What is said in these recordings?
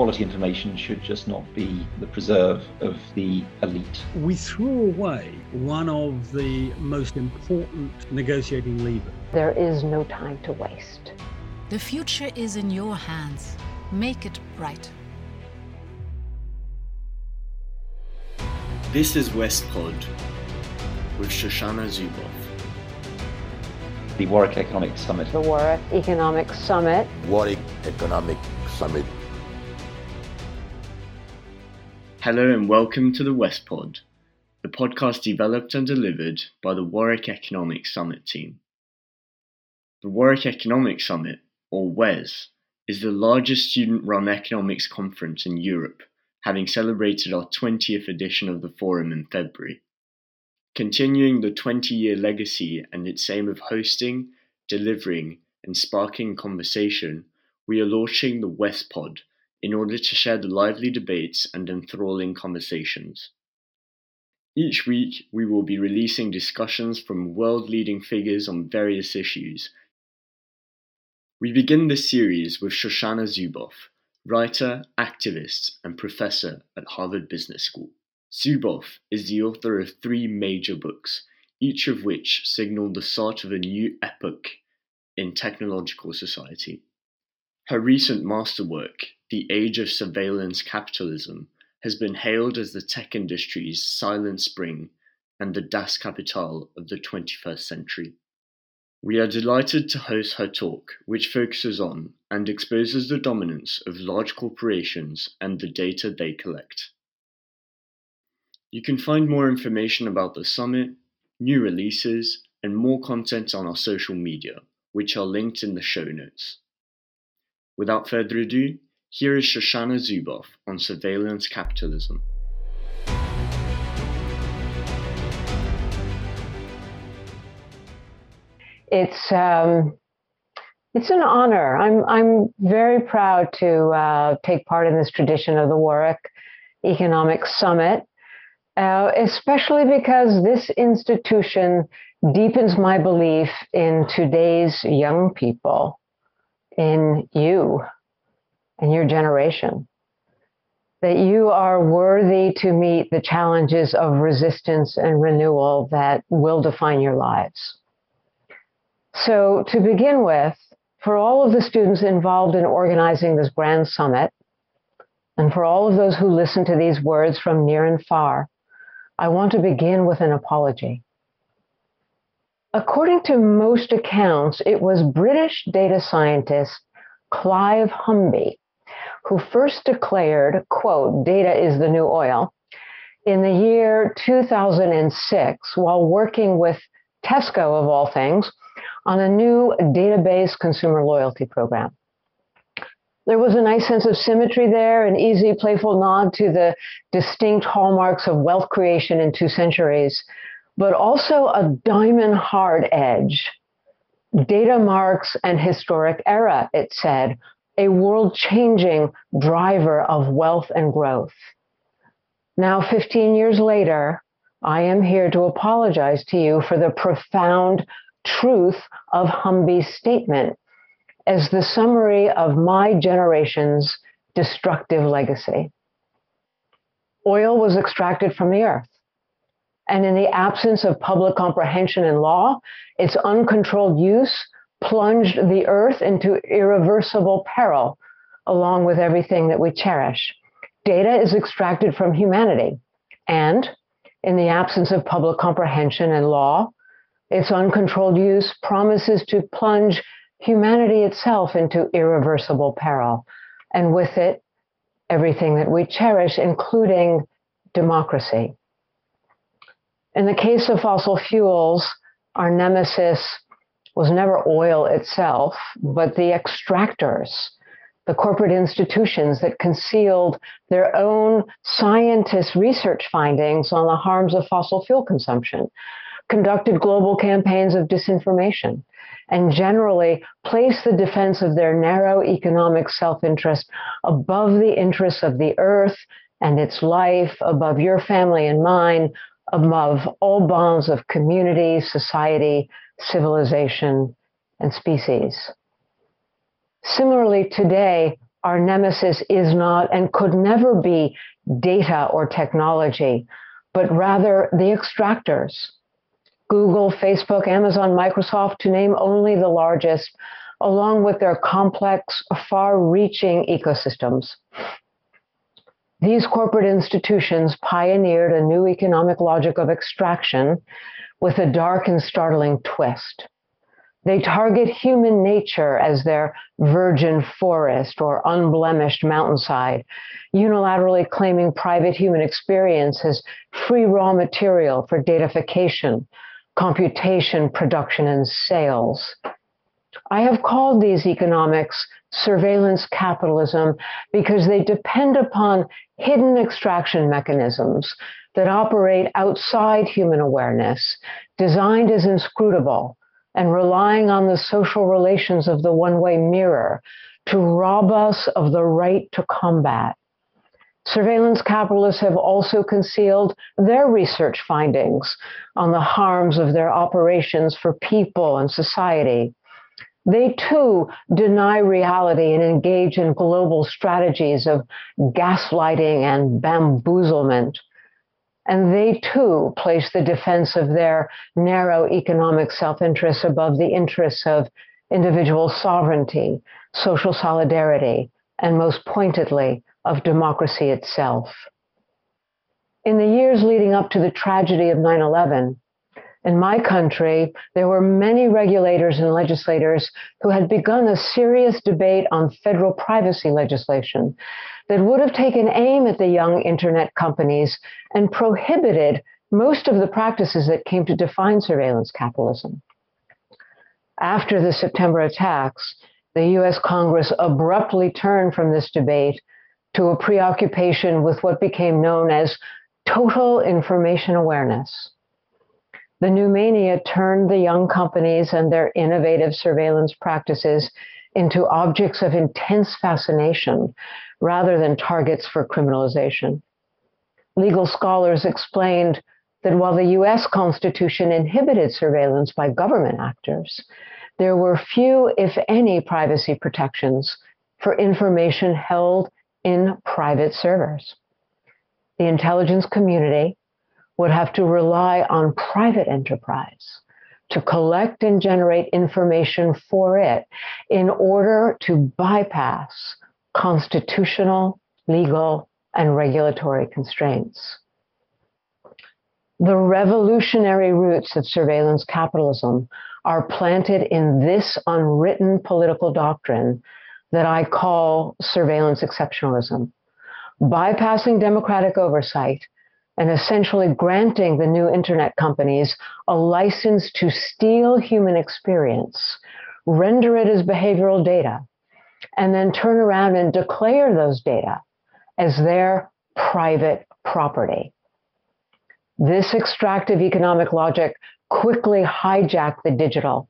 quality information should just not be the preserve of the elite. We threw away one of the most important negotiating levers. There is no time to waste. The future is in your hands. Make it bright. This is WESPOD with Shoshana Zuboff. The Warwick Economic Summit. The Warwick Economic Summit. Warwick Economic Summit. Hello and welcome to the WESPOD, the podcast developed and delivered by the Warwick Economic Summit team. The Warwick Economic Summit, or WES, is the largest student run economics conference in Europe having celebrated our 20th edition of the forum in February. Continuing the 20 year legacy and its aim of hosting, delivering, and sparking conversation, we are launching the WESPOD in order to share the lively debates and enthralling conversations. Each week, we will be releasing discussions from world leading figures on various issues. We begin this series with Shoshana Zuboff, writer, activist, and professor at Harvard Business School. Zuboff is the author of three major books, each of which signal the start of a new epoch in technological society. Her recent masterwork, The Age of Surveillance Capitalism, has been hailed as the tech industry's silent spring and the Das Kapital of the 21st century. We are delighted to host her talk, which focuses on and exposes the dominance of large corporations and the data they collect. You can find more information about the summit, new releases, and more content on our social media, which are linked in the show notes. Without further ado, here is Shoshana Zuboff on surveillance capitalism. it's um, it's an honor. I'm I'm very proud to uh, take part in this tradition of the Warwick Economic Summit, uh, especially because this institution deepens my belief in today's young people, in you and your generation. That you are worthy to meet the challenges of resistance and renewal that will define your lives. So, to begin with, for all of the students involved in organizing this grand summit, and for all of those who listen to these words from near and far, I want to begin with an apology. According to most accounts, it was British data scientist Clive Humby who first declared, quote, data is the new oil, in the year 2006 while working with Tesco, of all things, on a new database consumer loyalty program. There was a nice sense of symmetry there, an easy, playful nod to the distinct hallmarks of wealth creation in two centuries, but also a diamond hard edge. Data marks an historic era, it said, a world changing driver of wealth and growth. Now, 15 years later, I am here to apologize to you for the profound truth of Humby's statement as the summary of my generation's destructive legacy. Oil was extracted from the earth. And in the absence of public comprehension and law, its uncontrolled use plunged the earth into irreversible peril, along with everything that we cherish. Data is extracted from humanity. And in the absence of public comprehension and law, its uncontrolled use promises to plunge humanity itself into irreversible peril, and with it, everything that we cherish, including democracy. In the case of fossil fuels, our nemesis was never oil itself, but the extractors, the corporate institutions that concealed their own scientists' research findings on the harms of fossil fuel consumption, conducted global campaigns of disinformation, and generally placed the defense of their narrow economic self interest above the interests of the earth and its life, above your family and mine, above all bonds of community, society, civilization, and species. Similarly, today, our nemesis is not and could never be data or technology, but rather the extractors. Google, Facebook, Amazon, Microsoft, to name only the largest, along with their complex, far reaching ecosystems. These corporate institutions pioneered a new economic logic of extraction with a dark and startling twist. They target human nature as their virgin forest or unblemished mountainside, unilaterally claiming private human experience as free raw material for datafication, computation, production, and sales. I have called these economics surveillance capitalism because they depend upon hidden extraction mechanisms that operate outside human awareness, designed as inscrutable and relying on the social relations of the one way mirror to rob us of the right to combat. Surveillance capitalists have also concealed their research findings on the harms of their operations for people and society. They too deny reality and engage in global strategies of gaslighting and bamboozlement. And they too place the defense of their narrow economic self interests above the interests of individual sovereignty, social solidarity, and most pointedly, of democracy itself. In the years leading up to the tragedy of 9 11, in my country, there were many regulators and legislators who had begun a serious debate on federal privacy legislation that would have taken aim at the young internet companies and prohibited most of the practices that came to define surveillance capitalism. After the September attacks, the US Congress abruptly turned from this debate to a preoccupation with what became known as total information awareness. The new mania turned the young companies and their innovative surveillance practices into objects of intense fascination rather than targets for criminalization. Legal scholars explained that while the US Constitution inhibited surveillance by government actors, there were few, if any, privacy protections for information held in private servers. The intelligence community would have to rely on private enterprise to collect and generate information for it in order to bypass constitutional, legal, and regulatory constraints. The revolutionary roots of surveillance capitalism are planted in this unwritten political doctrine that I call surveillance exceptionalism, bypassing democratic oversight and essentially granting the new internet companies a license to steal human experience, render it as behavioral data, and then turn around and declare those data as their private property. This extractive economic logic quickly hijacked the digital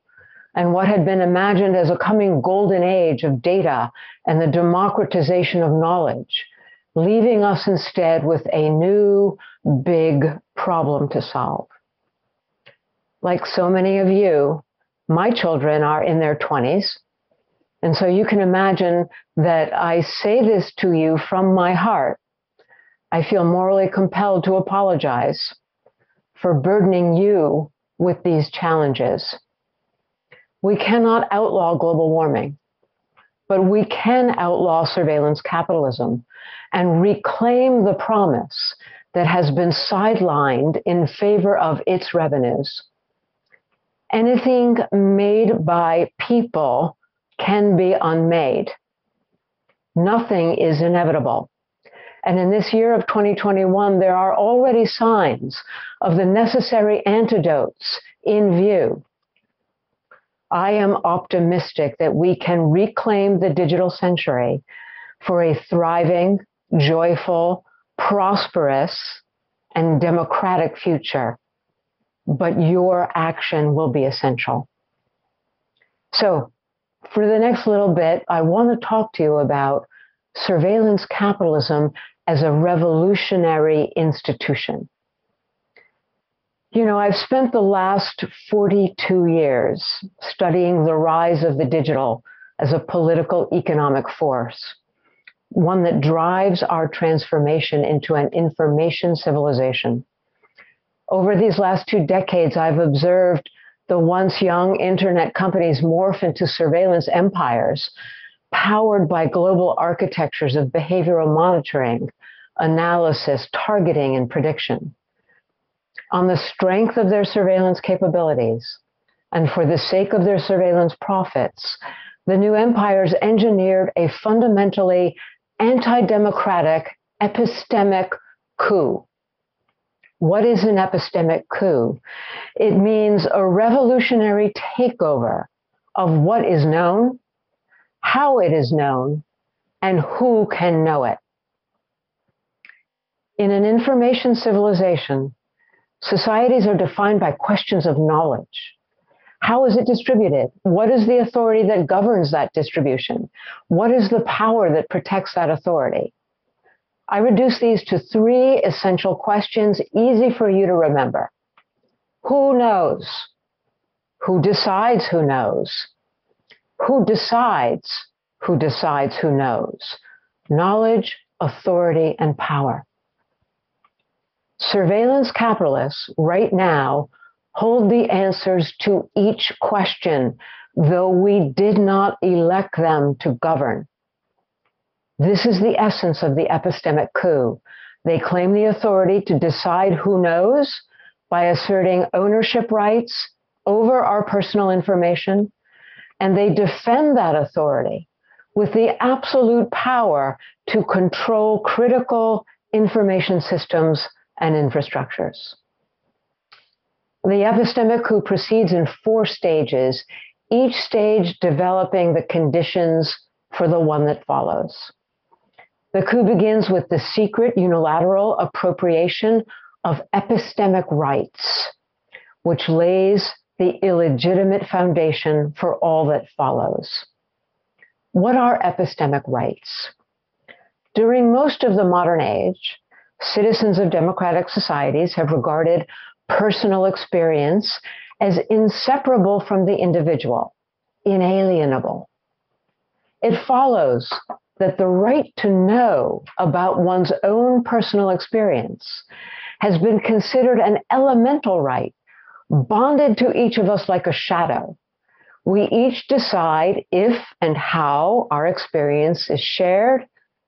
and what had been imagined as a coming golden age of data and the democratization of knowledge, leaving us instead with a new big problem to solve. Like so many of you, my children are in their 20s. And so you can imagine that I say this to you from my heart. I feel morally compelled to apologize for burdening you with these challenges. We cannot outlaw global warming, but we can outlaw surveillance capitalism and reclaim the promise that has been sidelined in favor of its revenues. Anything made by people can be unmade. Nothing is inevitable. And in this year of 2021, there are already signs of the necessary antidotes in view. I am optimistic that we can reclaim the digital century for a thriving, joyful, prosperous, and democratic future. But your action will be essential. So, for the next little bit, I want to talk to you about surveillance capitalism as a revolutionary institution. You know, I've spent the last 42 years studying the rise of the digital as a political economic force. One that drives our transformation into an information civilization. Over these last two decades, I've observed the once young internet companies morph into surveillance empires powered by global architectures of behavioral monitoring, analysis, targeting, and prediction. On the strength of their surveillance capabilities, and for the sake of their surveillance profits, the new empires engineered a fundamentally anti democratic epistemic coup. What is an epistemic coup? It means a revolutionary takeover of what is known, how it is known, and who can know it. In an information civilization, societies are defined by questions of knowledge. How is it distributed? What is the authority that governs that distribution? What is the power that protects that authority? I reduce these to three essential questions, easy for you to remember. Who knows? Who decides who knows? Who decides who decides who knows? Knowledge, authority, and power. Surveillance capitalists right now hold the answers to each question, though we did not elect them to govern. This is the essence of the epistemic coup. They claim the authority to decide who knows by asserting ownership rights over our personal information, and they defend that authority with the absolute power to control critical information systems and infrastructures. The epistemic coup proceeds in four stages, each stage developing the conditions for the one that follows. The coup begins with the secret unilateral appropriation of epistemic rights, which lays the illegitimate foundation for all that follows. What are epistemic rights? During most of the modern age, citizens of democratic societies have regarded personal experience as inseparable from the individual, inalienable. It follows that the right to know about one's own personal experience has been considered an elemental right, bonded to each of us like a shadow. We each decide if and how our experience is shared,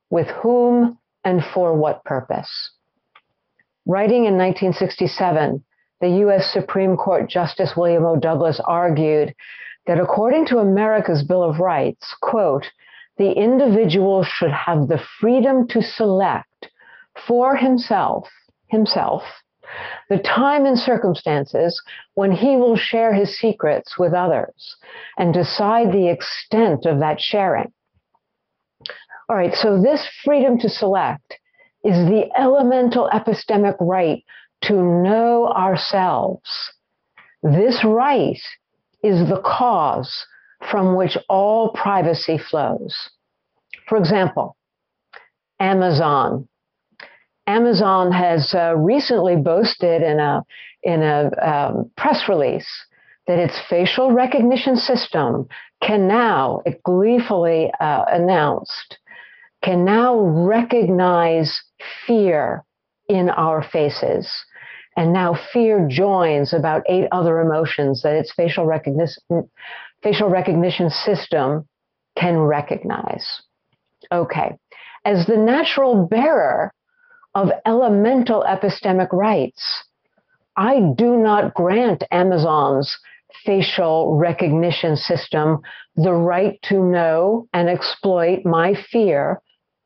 with whom, and for what purpose. Writing in 1967, the U.S. Supreme Court Justice William O. Douglas argued that according to America's Bill of Rights, quote, the individual should have the freedom to select for himself, himself, the time and circumstances when he will share his secrets with others and decide the extent of that sharing. All right, so this freedom to select is the elemental epistemic right to know ourselves. This right is the cause from which all privacy flows. For example, Amazon. Amazon has uh, recently boasted in a in a um, press release that its facial recognition system can now, it gleefully uh, announced, can now recognize fear in our faces. And now fear joins about eight other emotions that its facial recognition, facial recognition system can recognize. Okay. As the natural bearer of elemental epistemic rights, I do not grant Amazon's facial recognition system the right to know and exploit my fear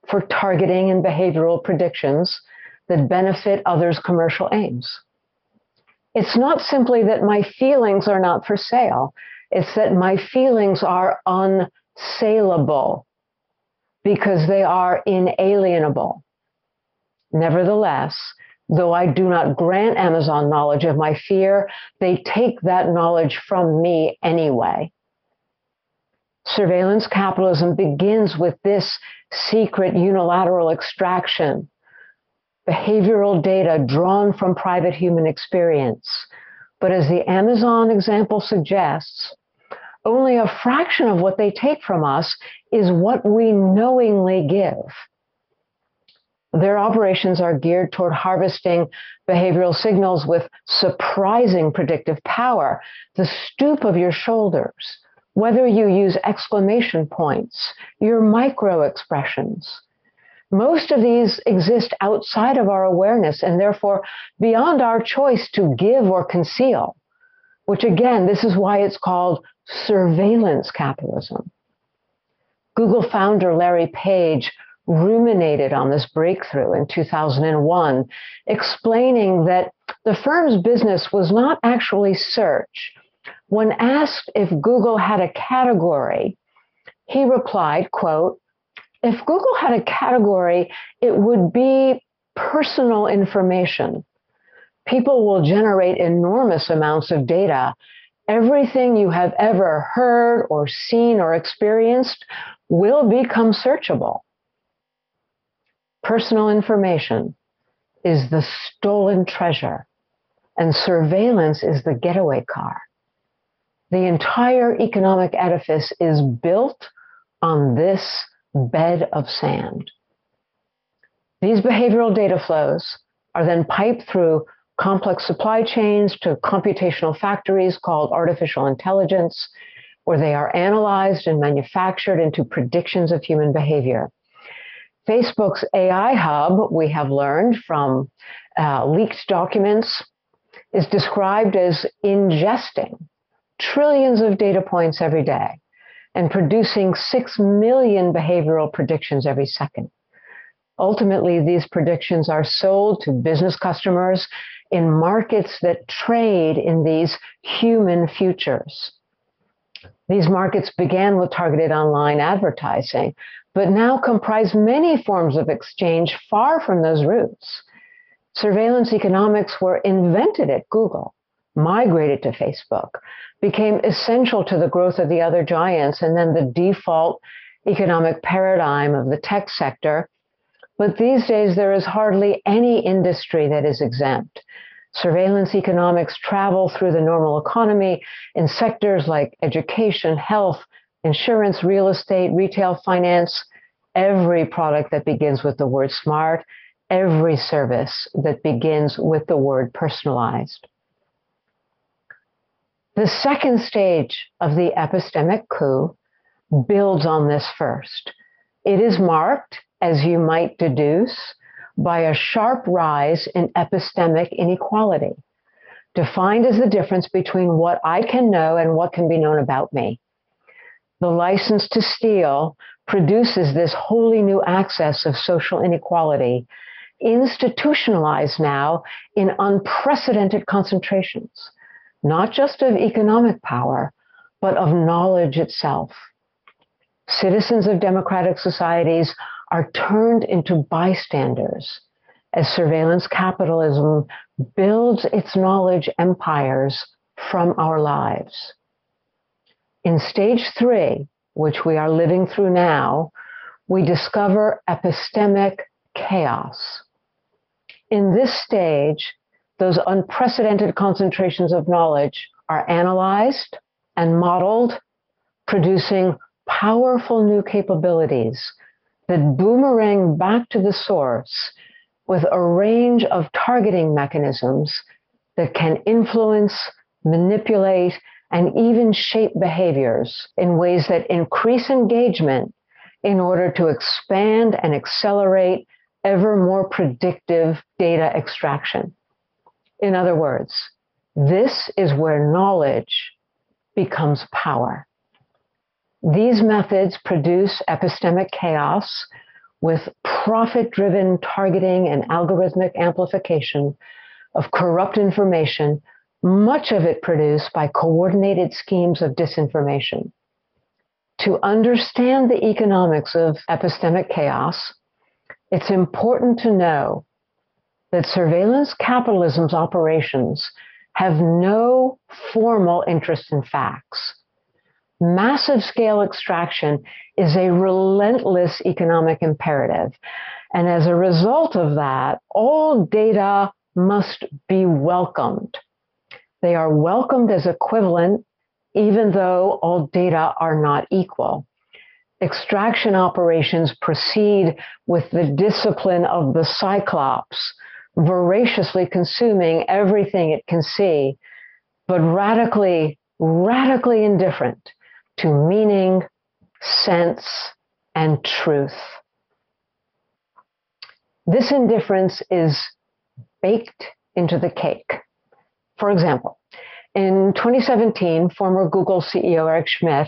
for targeting and behavioral predictions that benefit others' commercial aims. It's not simply that my feelings are not for sale, it's that my feelings are unsaleable because they are inalienable. Nevertheless, though I do not grant Amazon knowledge of my fear, they take that knowledge from me anyway. Surveillance capitalism begins with this secret unilateral extraction, behavioral data drawn from private human experience. But as the Amazon example suggests, only a fraction of what they take from us is what we knowingly give. Their operations are geared toward harvesting behavioral signals with surprising predictive power. The stoop of your shoulders, whether you use exclamation points, your micro expressions. Most of these exist outside of our awareness and therefore beyond our choice to give or conceal, which again, this is why it's called surveillance capitalism. Google founder Larry Page ruminated on this breakthrough in 2001, explaining that the firm's business was not actually search. When asked if Google had a category, he replied, quote, if Google had a category, it would be personal information. People will generate enormous amounts of data. Everything you have ever heard or seen or experienced will become searchable. Personal information is the stolen treasure, and surveillance is the getaway car. The entire economic edifice is built on this bed of sand. These behavioral data flows are then piped through complex supply chains to computational factories called artificial intelligence, where they are analyzed and manufactured into predictions of human behavior. Facebook's AI hub, we have learned from uh, leaked documents, is described as ingesting trillions of data points every day and producing 6 million behavioral predictions every second. Ultimately, these predictions are sold to business customers in markets that trade in these human futures. These markets began with targeted online advertising, but now comprise many forms of exchange far from those roots. Surveillance economics were invented at Google, migrated to Facebook, became essential to the growth of the other giants, and then the default economic paradigm of the tech sector. But these days, there is hardly any industry that is exempt. Surveillance economics travel through the normal economy in sectors like education, health, insurance, real estate, retail, finance, every product that begins with the word smart, every service that begins with the word personalized. The second stage of the epistemic coup builds on this first. It is marked, as you might deduce, by a sharp rise in epistemic inequality, defined as the difference between what I can know and what can be known about me. The license to steal produces this wholly new access of social inequality, institutionalized now in unprecedented concentrations, not just of economic power, but of knowledge itself. Citizens of democratic societies are turned into bystanders as surveillance capitalism builds its knowledge empires from our lives. In stage three, which we are living through now, we discover epistemic chaos. In this stage, those unprecedented concentrations of knowledge are analyzed and modeled, producing powerful new capabilities that boomerang back to the source with a range of targeting mechanisms that can influence, manipulate, and even shape behaviors in ways that increase engagement in order to expand and accelerate ever more predictive data extraction. In other words, this is where knowledge becomes power. These methods produce epistemic chaos with profit driven targeting and algorithmic amplification of corrupt information, much of it produced by coordinated schemes of disinformation. To understand the economics of epistemic chaos, it's important to know that surveillance capitalism's operations have no formal interest in facts massive scale extraction is a relentless economic imperative. And as a result of that, all data must be welcomed. They are welcomed as equivalent even though all data are not equal. Extraction operations proceed with the discipline of the cyclops, voraciously consuming everything it can see, but radically, radically indifferent to meaning, sense, and truth. This indifference is baked into the cake. For example, in 2017, former Google CEO Eric Schmidt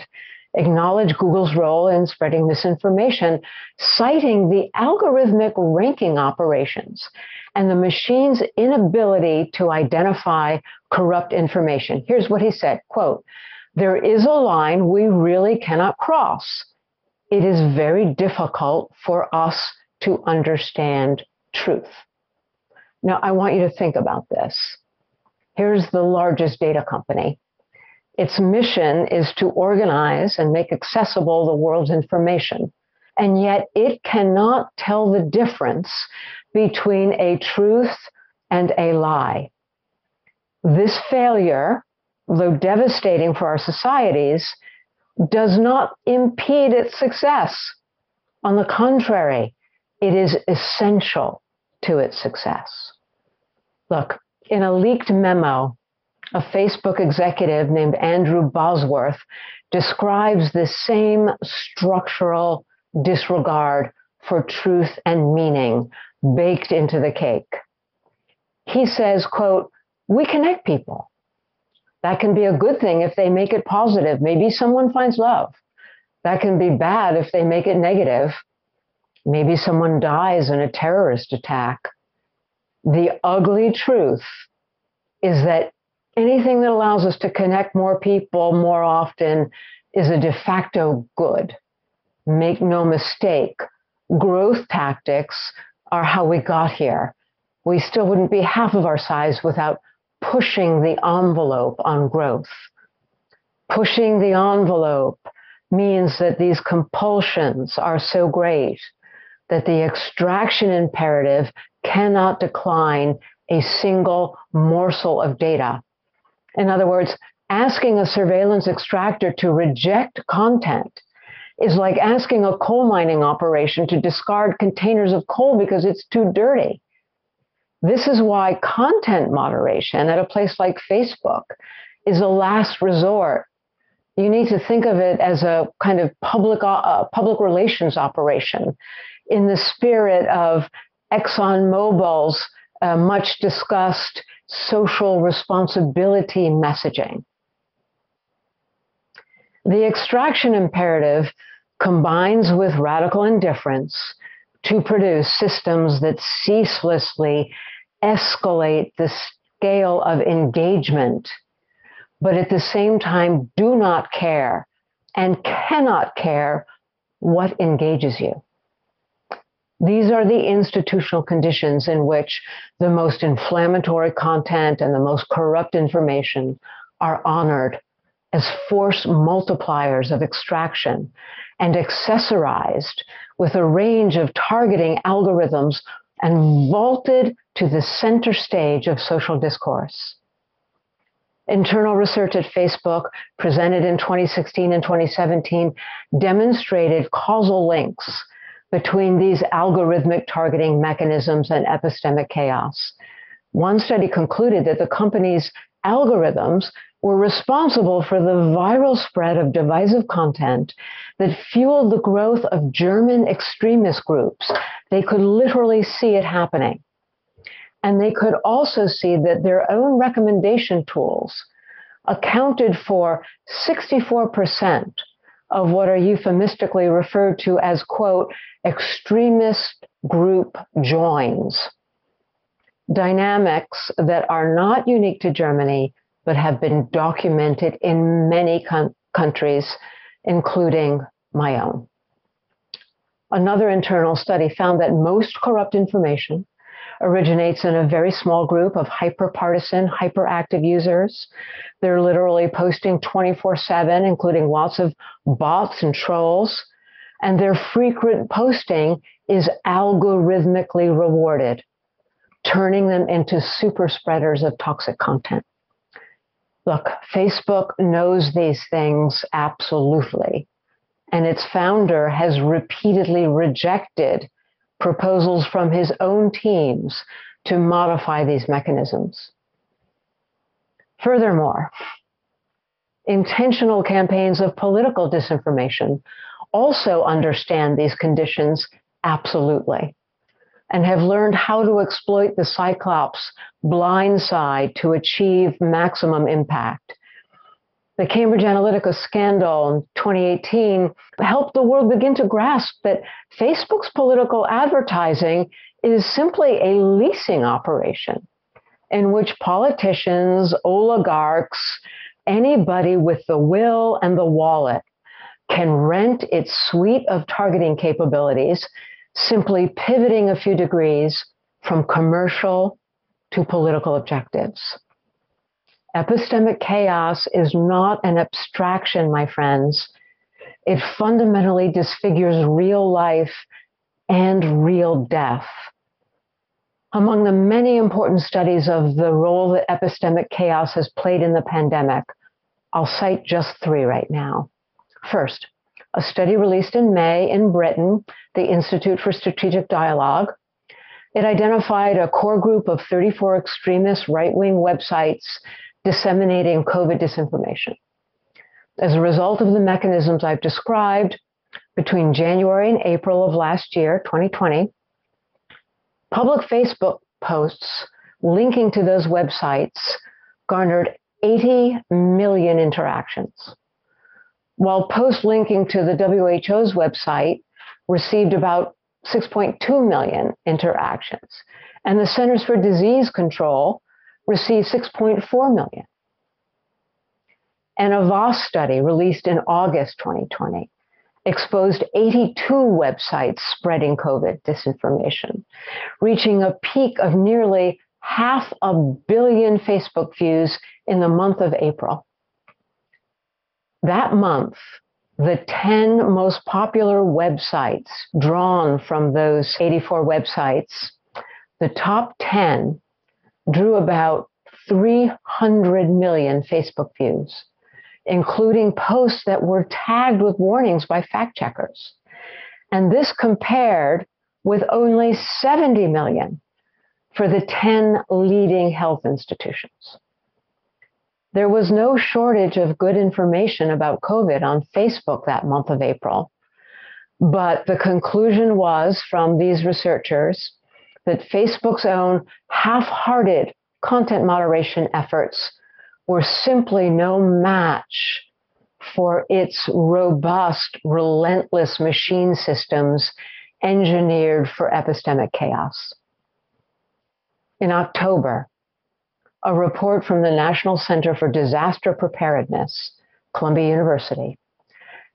acknowledged Google's role in spreading misinformation, citing the algorithmic ranking operations and the machine's inability to identify corrupt information. Here's what he said, quote, there is a line we really cannot cross. It is very difficult for us to understand truth. Now, I want you to think about this. Here's the largest data company. Its mission is to organize and make accessible the world's information. And yet it cannot tell the difference between a truth and a lie. This failure, though devastating for our societies, does not impede its success. On the contrary, it is essential to its success. Look, in a leaked memo, a Facebook executive named Andrew Bosworth describes the same structural disregard for truth and meaning baked into the cake. He says, quote, we connect people. That can be a good thing if they make it positive. Maybe someone finds love. That can be bad if they make it negative. Maybe someone dies in a terrorist attack. The ugly truth is that anything that allows us to connect more people more often is a de facto good. Make no mistake, growth tactics are how we got here. We still wouldn't be half of our size without pushing the envelope on growth. Pushing the envelope means that these compulsions are so great that the extraction imperative cannot decline a single morsel of data. In other words, asking a surveillance extractor to reject content is like asking a coal mining operation to discard containers of coal because it's too dirty. This is why content moderation at a place like Facebook is a last resort. You need to think of it as a kind of public uh, public relations operation in the spirit of ExxonMobil's uh, much discussed social responsibility messaging. The extraction imperative combines with radical indifference to produce systems that ceaselessly escalate the scale of engagement, but at the same time do not care and cannot care what engages you. These are the institutional conditions in which the most inflammatory content and the most corrupt information are honored as force multipliers of extraction and accessorized with a range of targeting algorithms and vaulted to the center stage of social discourse. Internal research at Facebook, presented in 2016 and 2017, demonstrated causal links between these algorithmic targeting mechanisms and epistemic chaos. One study concluded that the company's algorithms were responsible for the viral spread of divisive content that fueled the growth of German extremist groups. They could literally see it happening. And they could also see that their own recommendation tools accounted for 64% of what are euphemistically referred to as, quote, extremist group joins. Dynamics that are not unique to Germany, but have been documented in many countries, including my own. Another internal study found that most corrupt information originates in a very small group of hyper-partisan, hyperactive users. They're literally posting 24/7, including lots of bots and trolls, and their frequent posting is algorithmically rewarded, turning them into super spreaders of toxic content. Look, Facebook knows these things absolutely, and its founder has repeatedly rejected proposals from his own teams to modify these mechanisms. Furthermore, intentional campaigns of political disinformation also understand these conditions absolutely and have learned how to exploit the Cyclops blind side to achieve maximum impact. The Cambridge Analytica scandal in 2018 helped the world begin to grasp that Facebook's political advertising is simply a leasing operation in which politicians, oligarchs, anybody with the will and the wallet can rent its suite of targeting capabilities, simply pivoting a few degrees from commercial to political objectives. Epistemic chaos is not an abstraction, my friends. It fundamentally disfigures real life and real death. Among the many important studies of the role that epistemic chaos has played in the pandemic, I'll cite just three right now. First, a study released in May in Britain, the Institute for Strategic Dialogue. It identified a core group of 34 extremist right wing websites disseminating COVID disinformation. As a result of the mechanisms I've described, between January and April of last year, 2020, public Facebook posts linking to those websites garnered 80 million interactions, while posts linking to the WHO's website received about 6.2 million interactions, and the Centers for Disease Control received 6.4 million. An Avaaz study released in August 2020 exposed 82 websites spreading COVID disinformation, reaching a peak of nearly half a billion Facebook views in the month of April. That month, the 10 most popular websites drawn from those 84 websites, the top 10 drew about 300 million Facebook views, including posts that were tagged with warnings by fact checkers. And this compared with only 70 million for the 10 leading health institutions. There was no shortage of good information about COVID on Facebook that month of April. But the conclusion was from these researchers that Facebook's own half hearted content moderation efforts were simply no match for its robust, relentless machine systems engineered for epistemic chaos. In October, a report from the National Center for Disaster Preparedness, Columbia University,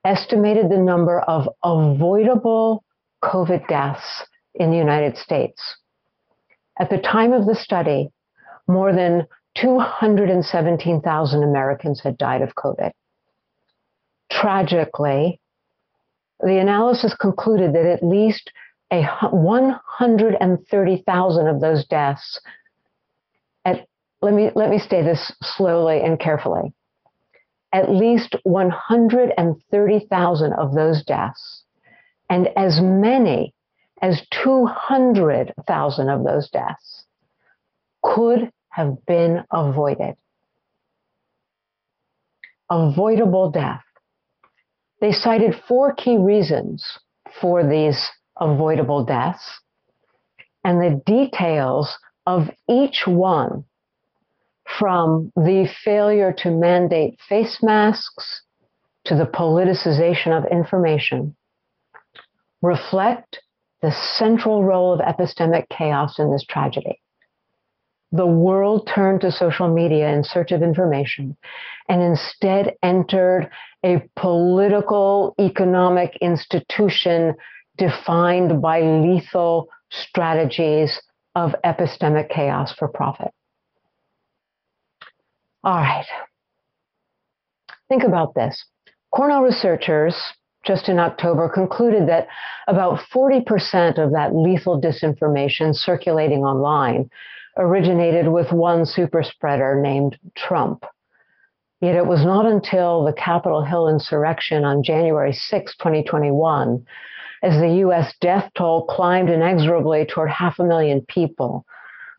estimated the number of avoidable COVID deaths in the United States. At the time of the study, more than 217,000 Americans had died of COVID. Tragically, the analysis concluded that at least a 130,000 of those deaths at let me let me say this slowly and carefully. At least 130,000 of those deaths and as many as 200,000 of those deaths could have been avoided. Avoidable death. They cited four key reasons for these avoidable deaths, and the details of each one, from the failure to mandate face masks to the politicization of information, reflect the central role of epistemic chaos in this tragedy. The world turned to social media in search of information and instead entered a political economic institution defined by lethal strategies of epistemic chaos for profit. All right. Think about this. Cornell researchers just in October concluded that about 40% of that lethal disinformation circulating online originated with one super spreader named Trump, Yet it was not until the Capitol Hill insurrection on January 6, 2021, as the US death toll climbed inexorably toward half a million people,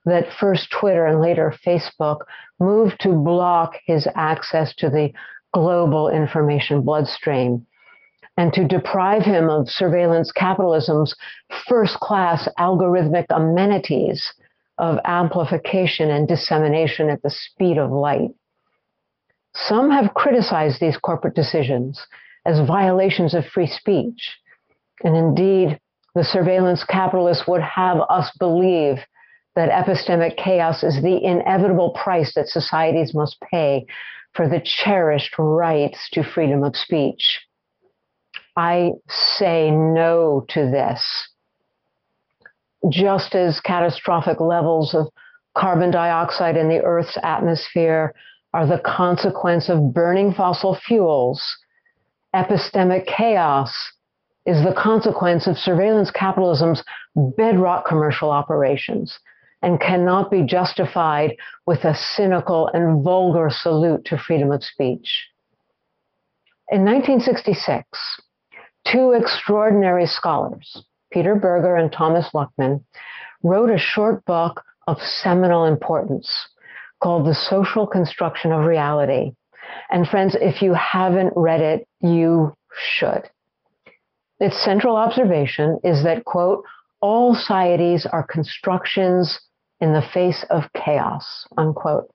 that first Twitter and later Facebook moved to block his access to the global information bloodstream and to deprive him of surveillance capitalism's first class algorithmic amenities of amplification and dissemination at the speed of light. Some have criticized these corporate decisions as violations of free speech. And indeed, the surveillance capitalists would have us believe that epistemic chaos is the inevitable price that societies must pay for the cherished rights to freedom of speech. I say no to this. Just as catastrophic levels of carbon dioxide in the Earth's atmosphere are the consequence of burning fossil fuels, epistemic chaos is the consequence of surveillance capitalism's bedrock commercial operations and cannot be justified with a cynical and vulgar salute to freedom of speech. In 1966, two extraordinary scholars, Peter Berger and Thomas Luckmann, wrote a short book of seminal importance called The Social Construction of Reality. And friends, if you haven't read it, you should. Its central observation is that, quote, all societies are constructions in the face of chaos, unquote.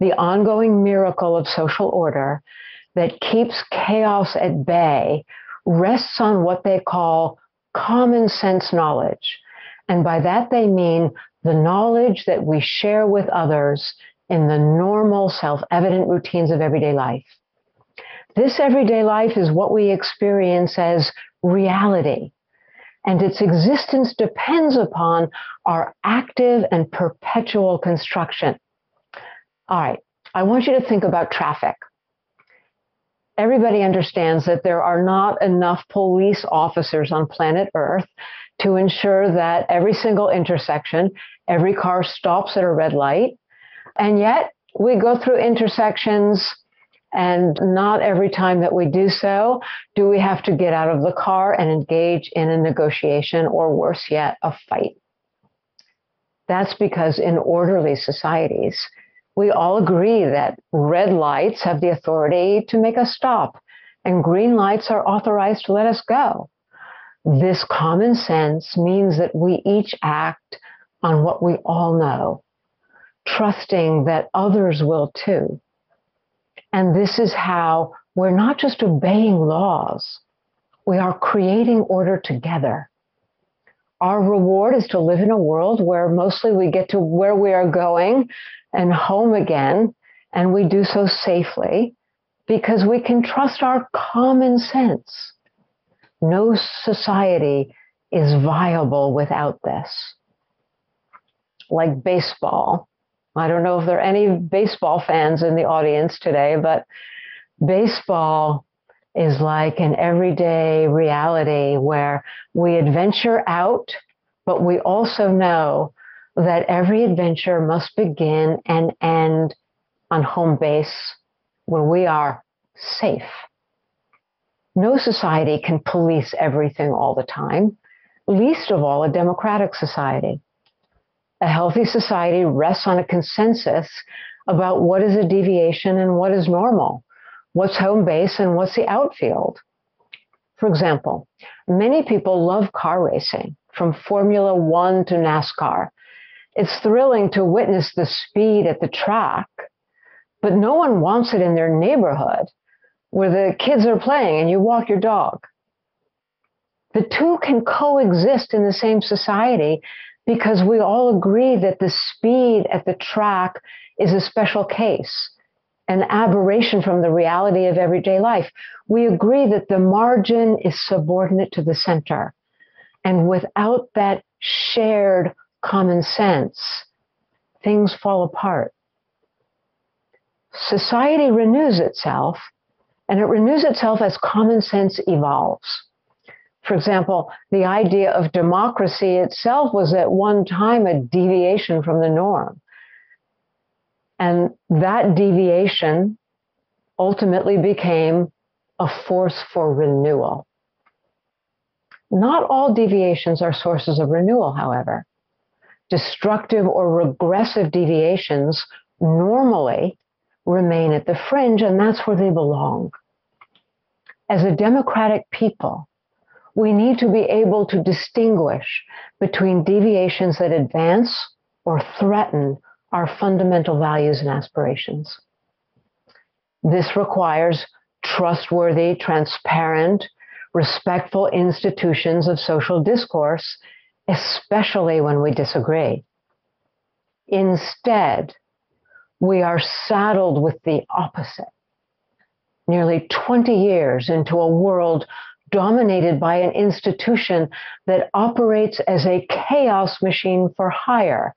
The ongoing miracle of social order that keeps chaos at bay rests on what they call common sense knowledge. And by that they mean the knowledge that we share with others in the normal, self evident routines of everyday life. This everyday life is what we experience as reality and its existence depends upon our active and perpetual construction. All right, I want you to think about traffic. Everybody understands that there are not enough police officers on planet Earth to ensure that every single intersection, every car stops at a red light. And yet, we go through intersections and not every time that we do so do we have to get out of the car and engage in a negotiation or worse yet, a fight. That's because in orderly societies, we all agree that red lights have the authority to make us stop and green lights are authorized to let us go. This common sense means that we each act on what we all know, trusting that others will too. And this is how we're not just obeying laws, we are creating order together. Our reward is to live in a world where mostly we get to where we are going and home again, and we do so safely because we can trust our common sense. No society is viable without this. Like baseball, I don't know if there are any baseball fans in the audience today, but baseball is like an everyday reality where we adventure out, but we also know that every adventure must begin and end on home base where we are safe. No society can police everything all the time, least of all a democratic society. A healthy society rests on a consensus about what is a deviation and what is normal, what's home base and what's the outfield. For example, many people love car racing, from Formula One to NASCAR. It's thrilling to witness the speed at the track, but no one wants it in their neighborhood where the kids are playing and you walk your dog. The two can coexist in the same society because we all agree that the speed at the track is a special case, an aberration from the reality of everyday life. We agree that the margin is subordinate to the center. And without that shared common sense, things fall apart. Society renews itself, and it renews itself as common sense evolves. For example, the idea of democracy itself was at one time a deviation from the norm. And that deviation ultimately became a force for renewal. Not all deviations are sources of renewal, however. Destructive or regressive deviations normally remain at the fringe, and that's where they belong. As a democratic people, we need to be able to distinguish between deviations that advance or threaten our fundamental values and aspirations. This requires trustworthy, transparent, respectful institutions of social discourse, especially when we disagree. Instead, we are saddled with the opposite. Nearly 20 years into a world dominated by an institution that operates as a chaos machine for hire,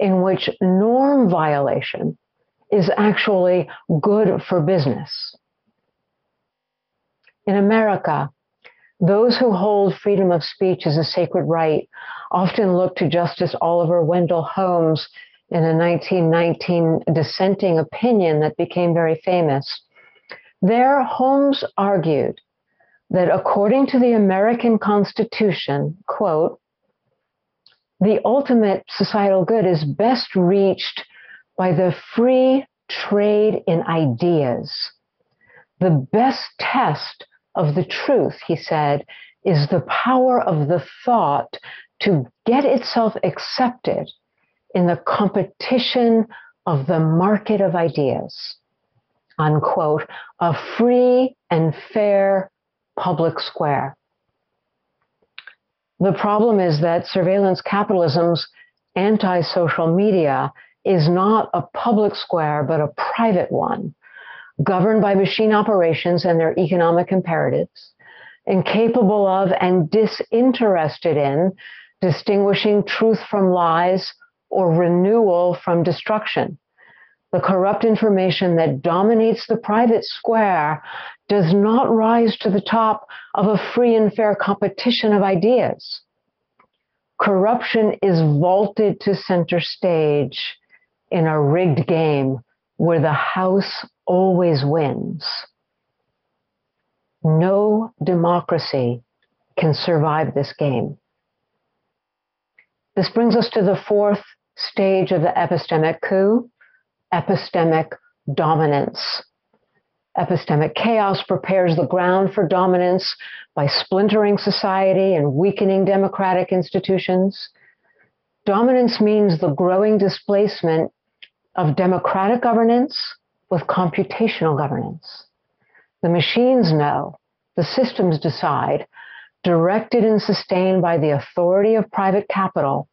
in which norm violation is actually good for business. In America, those who hold freedom of speech as a sacred right often look to Justice Oliver Wendell Holmes in a 1919 dissenting opinion that became very famous. There, Holmes argued that according to the American Constitution, quote, the ultimate societal good is best reached by the free trade in ideas. The best test of the truth, he said, is the power of the thought to get itself accepted in the competition of the market of ideas. Unquote, a free and fair public square. The problem is that surveillance capitalism's anti social media is not a public square, but a private one, governed by machine operations and their economic imperatives, incapable of and disinterested in distinguishing truth from lies or renewal from destruction. The corrupt information that dominates the private square does not rise to the top of a free and fair competition of ideas. Corruption is vaulted to center stage in a rigged game where the house always wins. No democracy can survive this game. This brings us to the fourth stage of the epistemic coup epistemic dominance. Epistemic chaos prepares the ground for dominance by splintering society and weakening democratic institutions. Dominance means the growing displacement of democratic governance with computational governance. The machines know, the systems decide, directed and sustained by the authority of private capital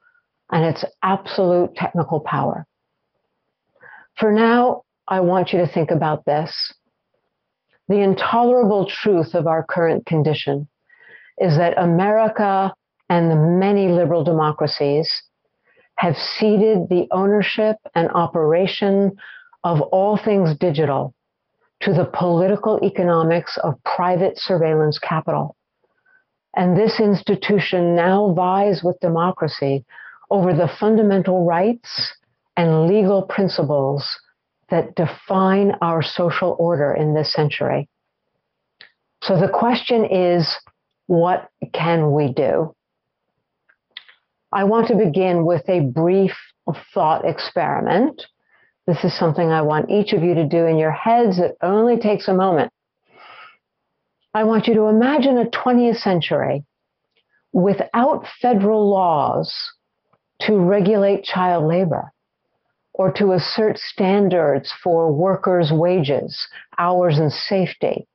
and its absolute technical power. For now, I want you to think about this. The intolerable truth of our current condition is that America and the many liberal democracies have ceded the ownership and operation of all things digital to the political economics of private surveillance capital. And this institution now vies with democracy over the fundamental rights and legal principles that define our social order in this century. So the question is what can we do? I want to begin with a brief thought experiment. This is something I want each of you to do in your heads. It only takes a moment. I want you to imagine a 20th century without federal laws to regulate child labor or to assert standards for workers' wages, hours, and safety.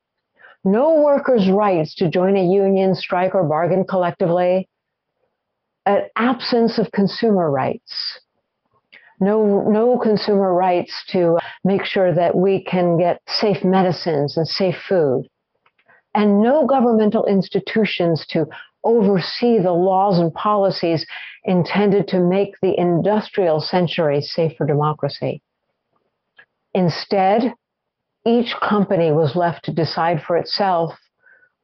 No workers' rights to join a union, strike, or bargain collectively. An absence of consumer rights. No, no consumer rights to make sure that we can get safe medicines and safe food. And no governmental institutions to oversee the laws and policies intended to make the industrial century safe for democracy. Instead, each company was left to decide for itself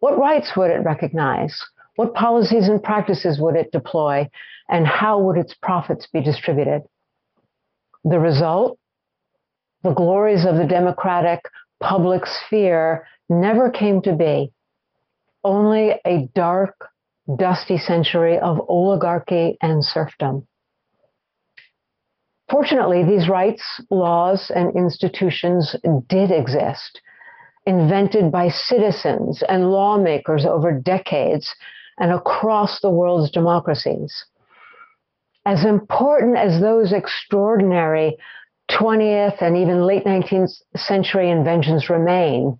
what rights would it recognize, what policies and practices would it deploy, and how would its profits be distributed. The result? The glories of the democratic public sphere never came to be, only a dark, dusty century of oligarchy and serfdom. Fortunately, these rights, laws, and institutions did exist, invented by citizens and lawmakers over decades and across the world's democracies. As important as those extraordinary 20th and even late 19th century inventions remain,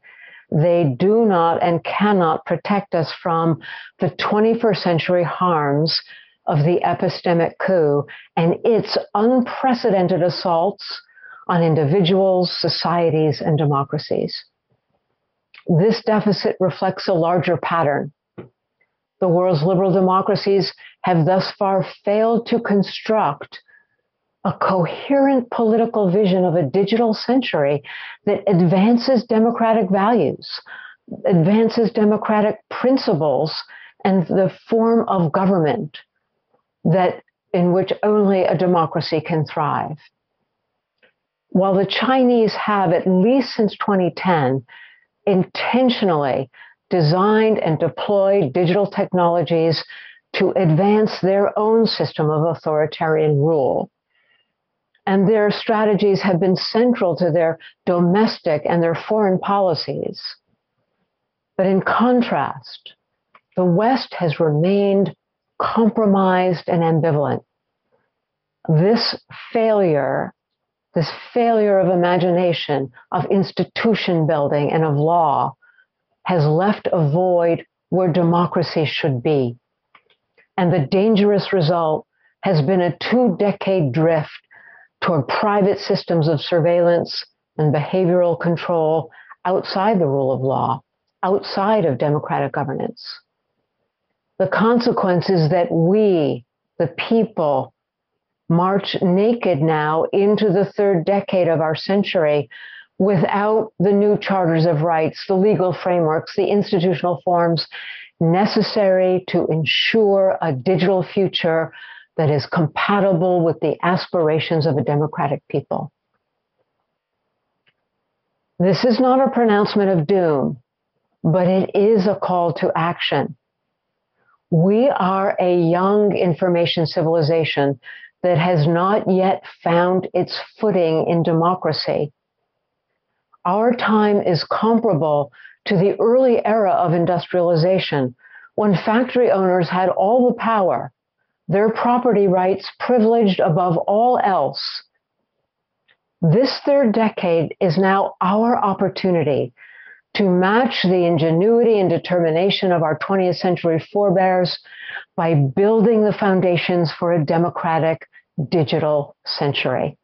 they do not and cannot protect us from the 21st century harms of the epistemic coup and its unprecedented assaults on individuals, societies, and democracies. This deficit reflects a larger pattern. The world's liberal democracies have thus far failed to construct a coherent political vision of a digital century that advances democratic values, advances democratic principles, and the form of government that in which only a democracy can thrive. While the Chinese have, at least since 2010, intentionally designed and deployed digital technologies to advance their own system of authoritarian rule. And their strategies have been central to their domestic and their foreign policies. But in contrast, the West has remained compromised and ambivalent. This failure, this failure of imagination, of institution building, and of law has left a void where democracy should be. And the dangerous result has been a two decade drift toward private systems of surveillance and behavioral control outside the rule of law, outside of democratic governance. The consequence is that we, the people, march naked now into the third decade of our century without the new charters of rights, the legal frameworks, the institutional forms necessary to ensure a digital future that is compatible with the aspirations of a democratic people. This is not a pronouncement of doom, but it is a call to action we are a young information civilization that has not yet found its footing in democracy. Our time is comparable to the early era of industrialization when factory owners had all the power, their property rights privileged above all else. This third decade is now our opportunity to match the ingenuity and determination of our 20th century forebears by building the foundations for a democratic digital century.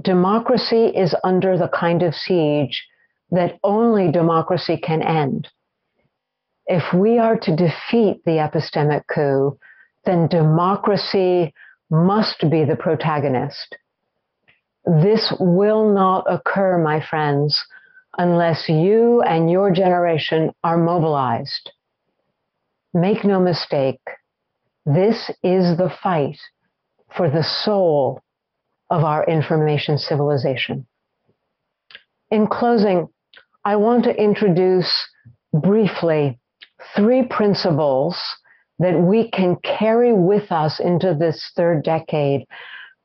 Democracy is under the kind of siege that only democracy can end. If we are to defeat the epistemic coup, then democracy must be the protagonist. This will not occur, my friends, unless you and your generation are mobilized. Make no mistake, this is the fight for the soul of our information civilization. In closing, I want to introduce briefly three principles that we can carry with us into this third decade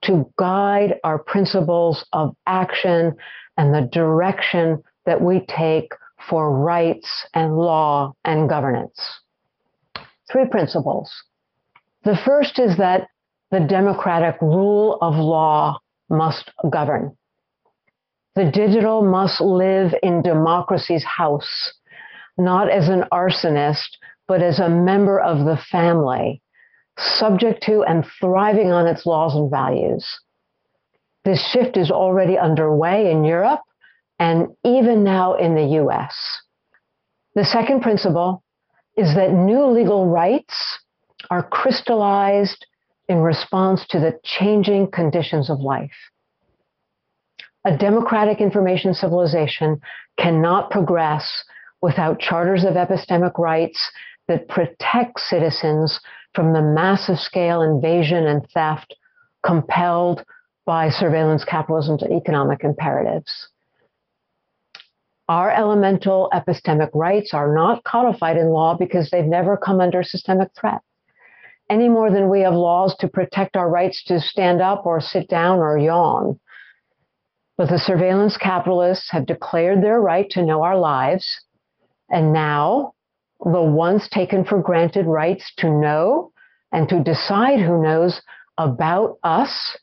to guide our principles of action and the direction that we take for rights and law and governance. Three principles. The first is that the democratic rule of law must govern. The digital must live in democracy's house, not as an arsonist, but as a member of the family, subject to and thriving on its laws and values. This shift is already underway in Europe and even now in the US. The second principle is that new legal rights are crystallized in response to the changing conditions of life. A democratic information civilization cannot progress without charters of epistemic rights that protect citizens from the massive scale invasion and theft compelled by surveillance capitalism's economic imperatives. Our elemental epistemic rights are not codified in law because they've never come under systemic threat. Any more than we have laws to protect our rights to stand up or sit down or yawn. But the surveillance capitalists have declared their right to know our lives. And now the once taken for granted rights to know and to decide who knows about us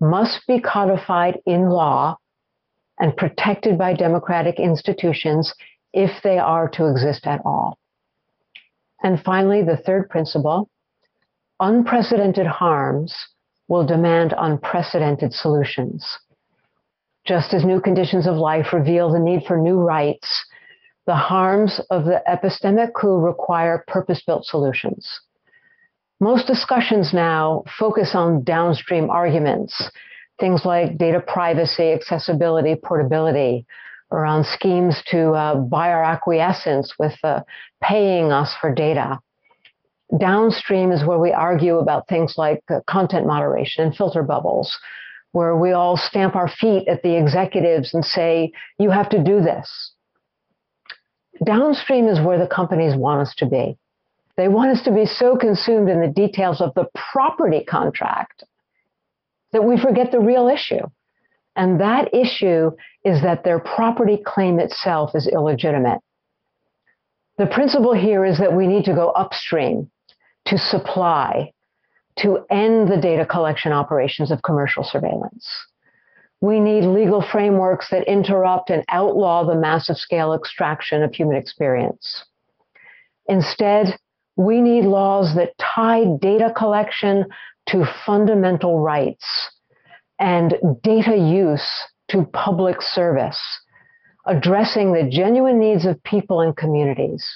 must be codified in law and protected by democratic institutions if they are to exist at all. And finally, the third principle unprecedented harms will demand unprecedented solutions. Just as new conditions of life reveal the need for new rights, the harms of the epistemic coup require purpose built solutions. Most discussions now focus on downstream arguments, things like data privacy, accessibility, portability, around schemes to uh, buy our acquiescence with uh, paying us for data. Downstream is where we argue about things like uh, content moderation and filter bubbles, where we all stamp our feet at the executives and say, you have to do this. Downstream is where the companies want us to be. They want us to be so consumed in the details of the property contract that we forget the real issue. And that issue is that their property claim itself is illegitimate. The principle here is that we need to go upstream to supply, to end the data collection operations of commercial surveillance. We need legal frameworks that interrupt and outlaw the massive scale extraction of human experience. Instead, we need laws that tie data collection to fundamental rights and data use to public service, addressing the genuine needs of people and communities.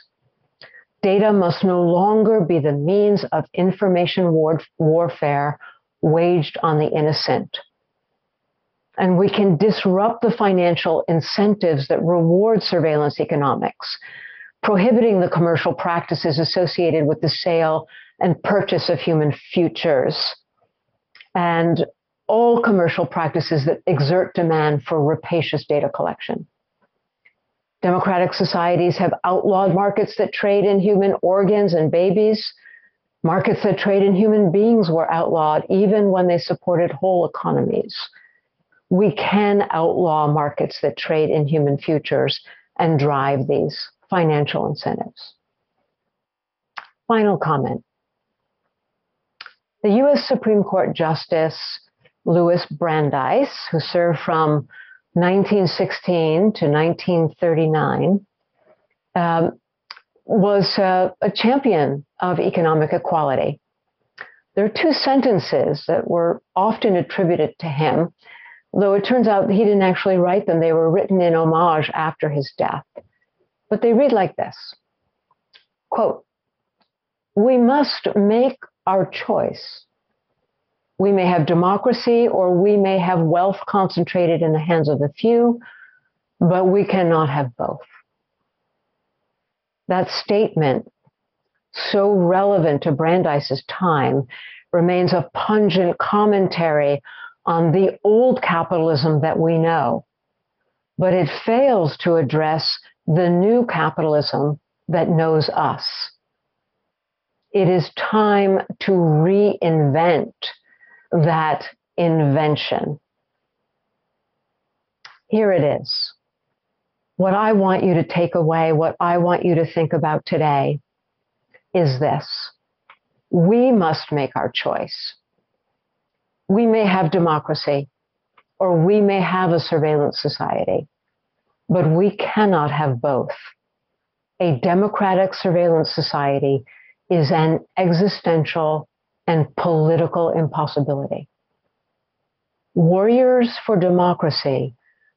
Data must no longer be the means of information war- warfare waged on the innocent and we can disrupt the financial incentives that reward surveillance economics, prohibiting the commercial practices associated with the sale and purchase of human futures, and all commercial practices that exert demand for rapacious data collection. Democratic societies have outlawed markets that trade in human organs and babies. Markets that trade in human beings were outlawed even when they supported whole economies we can outlaw markets that trade in human futures and drive these financial incentives. Final comment. The US Supreme Court Justice Louis Brandeis, who served from 1916 to 1939, um, was uh, a champion of economic equality. There are two sentences that were often attributed to him though it turns out he didn't actually write them. They were written in homage after his death. But they read like this quote, We must make our choice. We may have democracy or we may have wealth concentrated in the hands of the few, but we cannot have both. That statement, so relevant to Brandeis's time, remains a pungent commentary on the old capitalism that we know, but it fails to address the new capitalism that knows us. It is time to reinvent that invention. Here it is. What I want you to take away, what I want you to think about today is this. We must make our choice we may have democracy or we may have a surveillance society, but we cannot have both. A democratic surveillance society is an existential and political impossibility. Warriors for democracy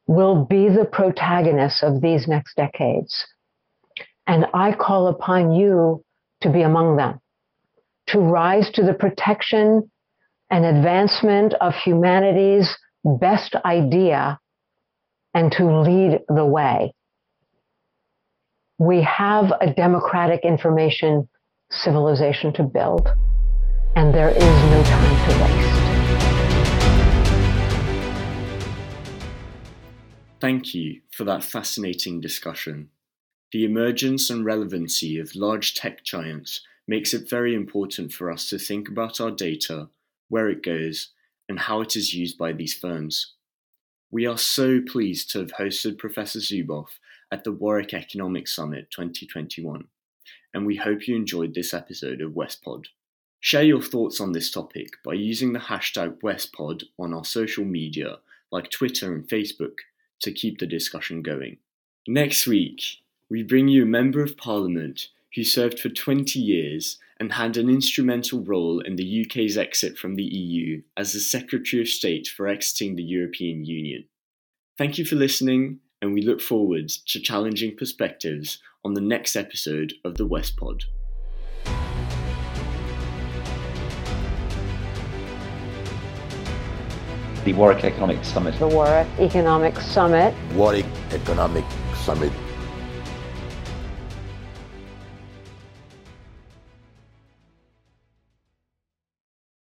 will be the protagonists of these next decades. And I call upon you to be among them, to rise to the protection an advancement of humanity's best idea and to lead the way. We have a democratic information civilization to build, and there is no time to waste. Thank you for that fascinating discussion. The emergence and relevancy of large tech giants makes it very important for us to think about our data, where it goes, and how it is used by these firms. We are so pleased to have hosted Professor Zuboff at the Warwick Economics Summit 2021, and we hope you enjoyed this episode of WESPOD. Share your thoughts on this topic by using the hashtag WESPOD on our social media like Twitter and Facebook to keep the discussion going. Next week, we bring you a Member of Parliament who served for 20 years and had an instrumental role in the UK's exit from the EU as the Secretary of State for exiting the European Union. Thank you for listening, and we look forward to challenging perspectives on the next episode of the WESPOD. The Warwick Economic Summit. The Warwick Economic Summit. Warwick Economic Summit